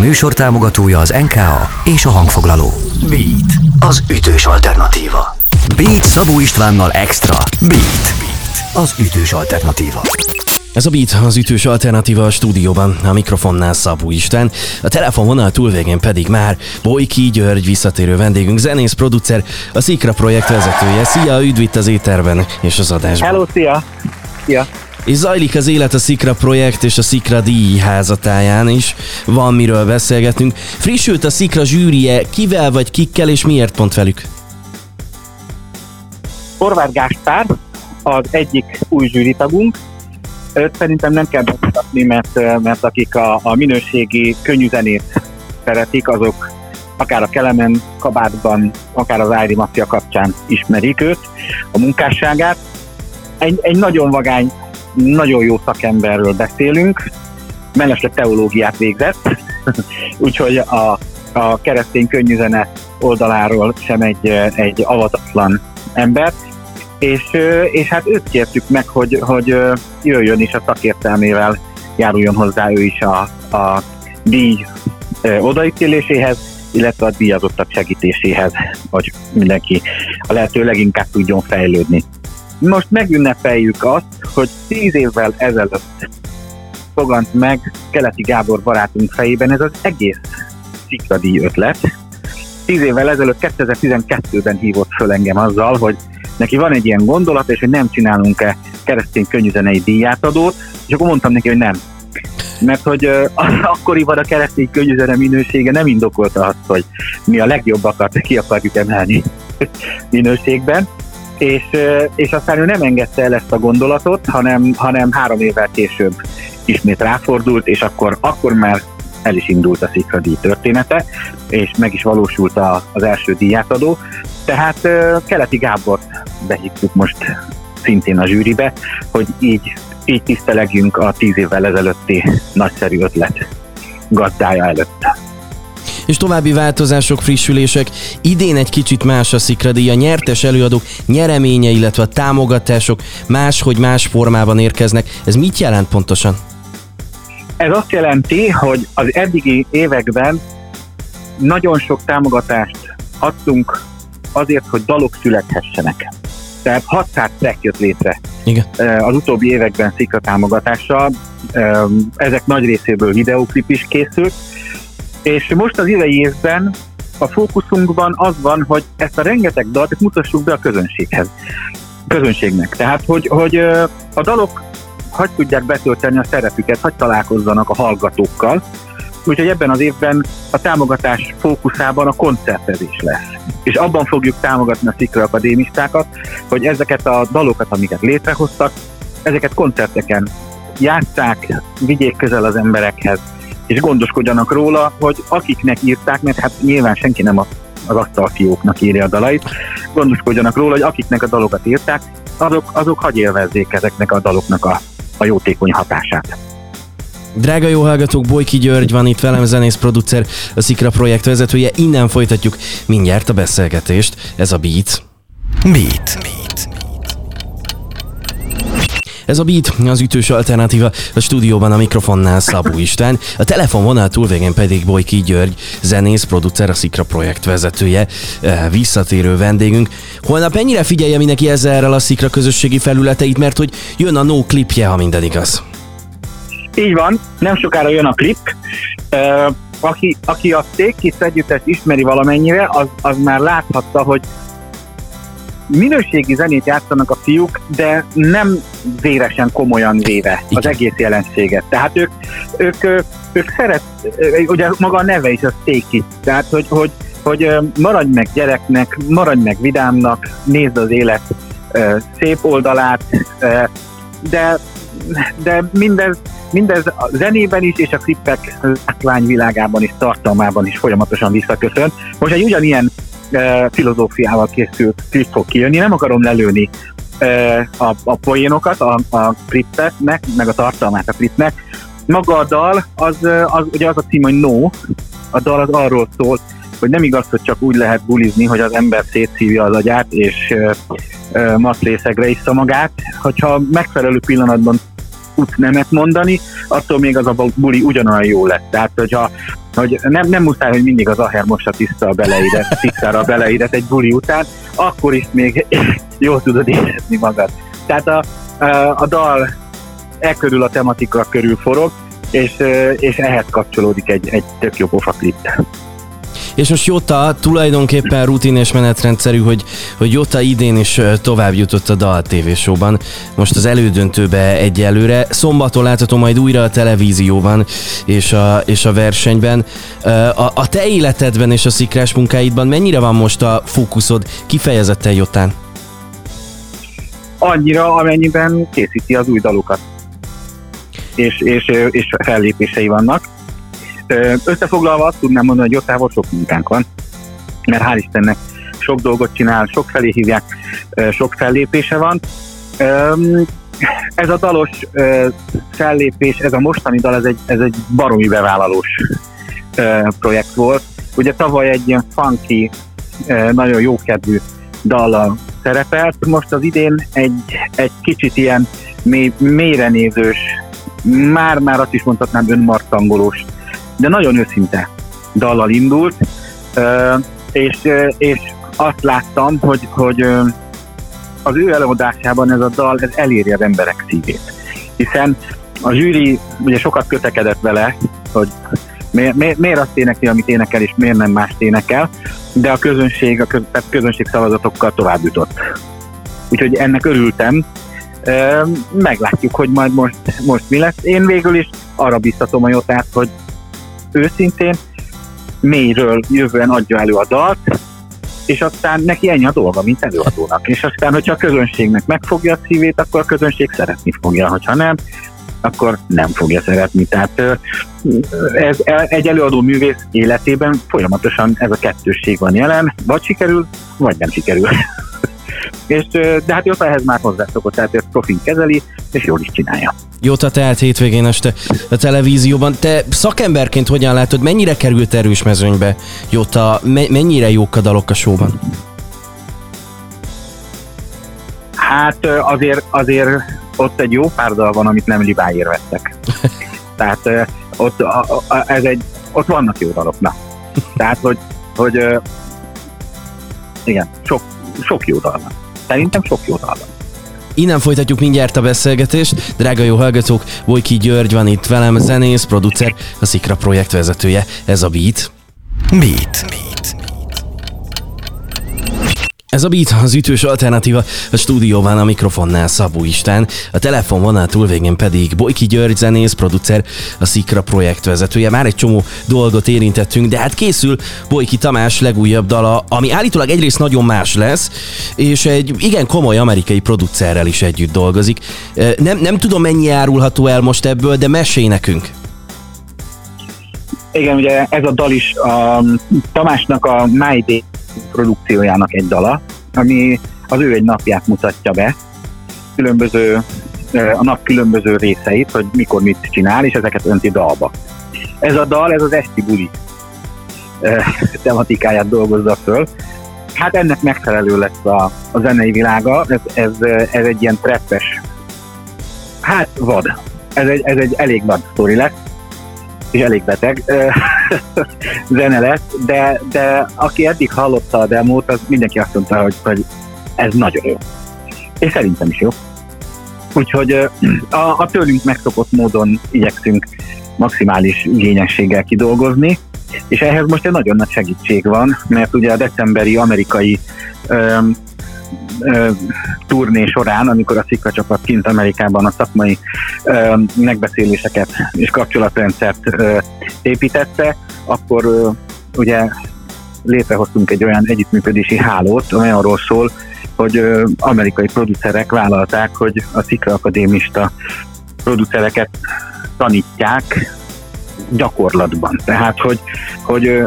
műsor támogatója az NKA és a hangfoglaló. Beat, az ütős alternatíva. Beat Szabó Istvánnal Extra. Beat, Beat az ütős alternatíva. Ez a Beat az ütős alternatíva a stúdióban, a mikrofonnál Szabó István, a telefonvonal túlvégén pedig már Bojki György visszatérő vendégünk, zenész, producer, a Szikra projekt vezetője. Szia, üdv itt az éterben és az adásban. Hello, szia! Szia! És zajlik az élet a Szikra projekt és a Szikra díj házatáján is. Van miről beszélgetünk. Frissült a Szikra zsűrie, kivel vagy kikkel és miért pont velük? Horváth Gáspár az egyik új zsűritagunk. Őt szerintem nem kell bemutatni, mert, mert akik a, a minőségi könnyű zenét szeretik, azok akár a Kelemen kabátban, akár az Ári Mafia kapcsán ismerik őt, a munkásságát. Egy, egy nagyon vagány, nagyon jó szakemberről beszélünk, mellesleg teológiát végzett, úgyhogy a, a keresztény könnyűzene oldaláról sem egy, egy avatatlan ember. És, és hát őt kértük meg, hogy, hogy jöjjön is a szakértelmével, járuljon hozzá ő is a, a díj odaítéléséhez, illetve a díjazottak segítéséhez, hogy mindenki a lehető leginkább tudjon fejlődni. Most megünnepeljük azt, hogy tíz évvel ezelőtt fogant meg Keleti Gábor barátunk fejében ez az egész szikradíj ötlet. Tíz évvel ezelőtt 2012-ben hívott föl engem azzal, hogy neki van egy ilyen gondolat, és hogy nem csinálunk-e keresztény könnyűzenei díjátadót, és akkor mondtam neki, hogy nem. Mert hogy uh, akkoriban a keresztény könnyűzene minősége nem indokolta azt, hogy mi a legjobbakat ki akarjuk emelni minőségben, és, és aztán ő nem engedte el ezt a gondolatot, hanem, hanem három évvel később ismét ráfordult, és akkor, akkor már el is indult a Szikra díj története, és meg is valósult a, az első díjátadó. Tehát Keleti Gábort behívtuk most szintén a zsűribe, hogy így, így tisztelegjünk a tíz évvel ezelőtti nagyszerű ötlet gazdája előtt. És további változások, frissülések. Idén egy kicsit más a szikradi, a nyertes előadók nyereménye, illetve a támogatások máshogy más formában érkeznek. Ez mit jelent pontosan? Ez azt jelenti, hogy az eddigi években nagyon sok támogatást adtunk azért, hogy dalok születhessenek. Tehát 600 track jött létre Igen. az utóbbi években szikra támogatással. Ezek nagy részéből videóklip is készült. És most az idei évben a fókuszunkban az van, hogy ezt a rengeteg dalt mutassuk be a közönséghez. Közönségnek. Tehát, hogy, hogy a dalok hogy tudják betölteni a szerepüket, hogy találkozzanak a hallgatókkal, Úgyhogy ebben az évben a támogatás fókuszában a koncertezés lesz. És abban fogjuk támogatni a Szikra akadémistákat, hogy ezeket a dalokat, amiket létrehoztak, ezeket koncerteken játsszák, vigyék közel az emberekhez, és gondoskodjanak róla, hogy akiknek írták, mert hát nyilván senki nem a, az asztalfióknak írja a dalait, gondoskodjanak róla, hogy akiknek a dalokat írták, azok, azok hagy élvezzék ezeknek a daloknak a, a jótékony hatását. Drága jó hallgatók, Bojki György van itt velem, zenész producer, a Szikra projekt vezetője. Innen folytatjuk mindjárt a beszélgetést. Ez a Beat. Beat. Beat. Ez a Beat, az ütős alternatíva, a stúdióban a mikrofonnál Szabó István, a telefonvonal túlvégén pedig Bojki György, zenész, producer, a Szikra projekt vezetője, visszatérő vendégünk. Holnap ennyire figyelje mindenki ezzel a Szikra közösségi felületeit, mert hogy jön a no klipje, ha minden igaz. Így van, nem sokára jön a klip. Uh, aki, aki a Tékis együttest ismeri valamennyire, az, az már láthatta, hogy minőségi zenét játszanak a fiúk, de nem véresen komolyan véve az egész jelenséget. Tehát ők, ők, ők szeret, ugye maga a neve is a Tékis, tehát hogy, hogy, hogy maradj meg gyereknek, maradj meg vidámnak, nézd az élet szép oldalát, de, de mindez mindez a zenében is, és a klippek látványvilágában is, tartalmában is folyamatosan visszaköszön. Most egy ugyanilyen e, filozófiával készült klip fog kijönni, nem akarom lelőni e, a, a poénokat a, a klipnek, meg a tartalmát a klipnek. Maga a dal, az, az ugye az a cím, hogy No, a dal az arról szól, hogy nem igaz, hogy csak úgy lehet bulizni, hogy az ember szétszívja az agyát, és e, e, matrészegre iszza magát, hogyha megfelelő pillanatban tudsz nemet mondani, attól még az a buli ugyanolyan jó lesz. Tehát, hogyha hogy nem, nem muszáj, hogy mindig az aher mossa tiszta a beleidet, tisztára a beleidet egy buli után, akkor is még jól tudod érezni magad. Tehát a, a, a dal e körül a tematika körül forog, és, és ehhez kapcsolódik egy, egy tök jó pofa klip. És most Jota tulajdonképpen rutin és menetrendszerű, hogy, hogy Jota idén is tovább jutott a Dal TV showban. Most az elődöntőbe egyelőre. Szombaton látható majd újra a televízióban és a, és a versenyben. A, a te életedben és a szikrás munkáidban mennyire van most a fókuszod kifejezetten Jotán? Annyira, amennyiben készíti az új dalukat. És, és, és fellépései vannak Összefoglalva azt tudnám mondani, hogy Jotával sok munkánk van, mert hál' Istennek sok dolgot csinál, sok felé hívják, sok fellépése van. Ez a dalos fellépés, ez a mostani dal, ez egy, ez egy baromi bevállalós projekt volt. Ugye tavaly egy ilyen funky, nagyon jókedvű dallal szerepelt, most az idén egy, egy kicsit ilyen mély, mélyre nézős, már-már azt is mondhatnám önmartangolós de nagyon őszinte dallal indult, és, és azt láttam, hogy, hogy az ő előadásában ez a dal ez eléri az emberek szívét. Hiszen a zsűri ugye sokat kötekedett vele, hogy miért, miért, miért azt énekli, amit énekel, és miért nem más énekel, de a közönség, a köz, közönség szavazatokkal tovább jutott. Úgyhogy ennek örültem. Meglátjuk, hogy majd most, most mi lesz. Én végül is arra biztatom a Jotát, hogy őszintén, mélyről jövően adja elő a dalt, és aztán neki ennyi a dolga, mint előadónak. És aztán, hogyha a közönségnek megfogja a szívét, akkor a közönség szeretni fogja, hogyha nem, akkor nem fogja szeretni. Tehát ez egy előadó művész életében folyamatosan ez a kettősség van jelen, vagy sikerül, vagy nem sikerül. És, de hát Jota ehhez már hozzászokott, tehát ezt profin kezeli, és jól is csinálja. Jota tehát hétvégén este a televízióban. Te szakemberként hogyan látod, mennyire került erős mezőnybe Jota, me- mennyire jók a dalok a showban? Hát azért, azért ott egy jó pár dal van, amit nem libáért vettek. Tehát ott, a, a, ez egy, ott vannak jó dalok, na. Tehát, hogy, hogy igen, sok, sok jó dal van. Szerintem sok jó dal van. Innen folytatjuk mindjárt a beszélgetést. Drága jó hallgatók, Vojki György van itt velem, zenész, producer, a Szikra projekt vezetője. Ez a Beat. Beat. Beat. Ez a Beat, az ütős alternatíva a stúdióban a mikrofonnál Szabó Istán, a telefonvonal túlvégén pedig Bojki György zenész, producer, a Szikra projekt vezetője. Már egy csomó dolgot érintettünk, de hát készül Bojki Tamás legújabb dala, ami állítólag egyrészt nagyon más lesz, és egy igen komoly amerikai producerrel is együtt dolgozik. Nem, nem tudom mennyi árulható el most ebből, de mesélj nekünk. Igen, ugye ez a dal is a Tamásnak a My Day produkciójának egy dala, ami az ő egy napját mutatja be, különböző, a nap különböző részeit, hogy mikor mit csinál, és ezeket önti dalba. Ez a dal, ez az esti buli tematikáját dolgozza föl. Hát ennek megfelelő lesz a, a zenei világa, ez, ez, ez egy ilyen treppes, hát vad. Ez egy, ez egy elég vad sztori lesz, és elég beteg zene lett, de, de aki eddig hallotta a demót, az mindenki azt mondta, hogy, hogy ez nagyon jó. És szerintem is jó. Úgyhogy a, a tőlünk megszokott módon igyekszünk maximális igényességgel kidolgozni, és ehhez most egy nagyon nagy segítség van, mert ugye a decemberi amerikai turné során, amikor a Szikra csapat kint Amerikában a szakmai ö, megbeszéléseket és kapcsolatrendszert ö, építette, akkor ö, ugye létrehoztunk egy olyan együttműködési hálót, amely arról szól, hogy ö, amerikai producerek vállalták, hogy a Szikra akadémista producereket tanítják gyakorlatban. Tehát, hogy, hogy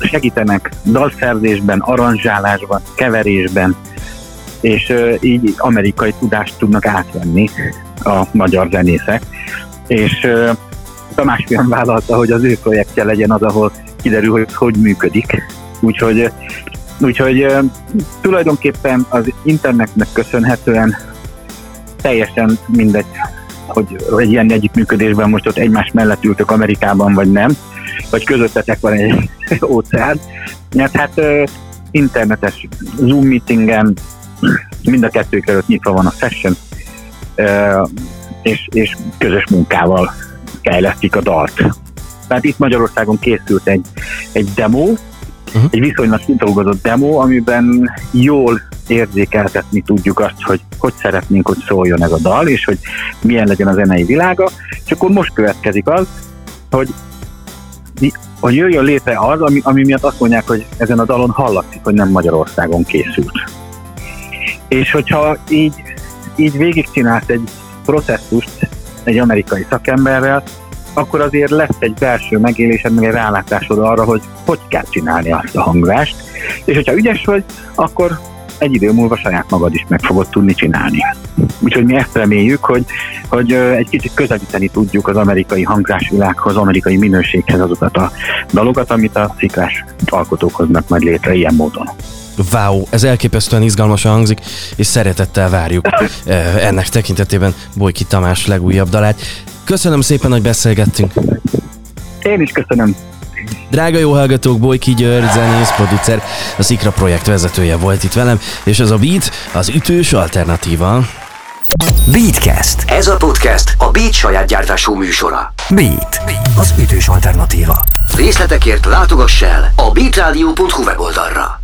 segítenek dalszerzésben, aranzsálásban, keverésben, és így amerikai tudást tudnak átvenni a magyar zenészek. És Tamás fiam vállalta, hogy az ő projektje legyen az, ahol kiderül, hogy hogy működik. Úgyhogy, úgyhogy tulajdonképpen az internetnek köszönhetően teljesen mindegy, hogy egy ilyen együttműködésben most ott egymás mellett ültök Amerikában, vagy nem, vagy közöttetek van egy óceán. Mert hát internetes Zoom meetingen mind a kettő előtt nyitva van a session, és, és közös munkával fejlesztik a dalt. Tehát itt Magyarországon készült egy, egy demo, uh-huh. egy viszonylag kidolgozott demo, amiben jól érzékeltetni tudjuk azt, hogy hogy szeretnénk, hogy szóljon ez a dal, és hogy milyen legyen a zenei világa, és akkor most következik az, hogy hogy jöjjön létre az, ami, ami miatt azt mondják, hogy ezen a dalon hallatszik, hogy nem Magyarországon készült. És hogyha így, így végigcsinálsz egy processzust egy amerikai szakemberrel, akkor azért lesz egy belső megélésed, meg egy rálátásod arra, hogy hogy kell csinálni azt a hangzást, és hogyha ügyes vagy, akkor egy idő múlva saját magad is meg fogod tudni csinálni. Úgyhogy mi ezt reméljük, hogy, hogy egy kicsit közelíteni tudjuk az amerikai hangzásvilághoz, amerikai minőséghez azokat a dalokat, amit a sziklás alkotók hoznak majd létre ilyen módon. Wow, ez elképesztően izgalmasan hangzik, és szeretettel várjuk ennek tekintetében Bojki Tamás legújabb dalát. Köszönöm szépen, hogy beszélgettünk. Én is köszönöm. Drága jó hallgatók, Bojki György, zenész, producer, a Szikra projekt vezetője volt itt velem, és ez a Beat az ütős alternatíva. Beatcast. Ez a podcast a Beat saját gyártású műsora. Beat. Az ütős alternatíva. Részletekért látogass el a beatradio.hu weboldalra.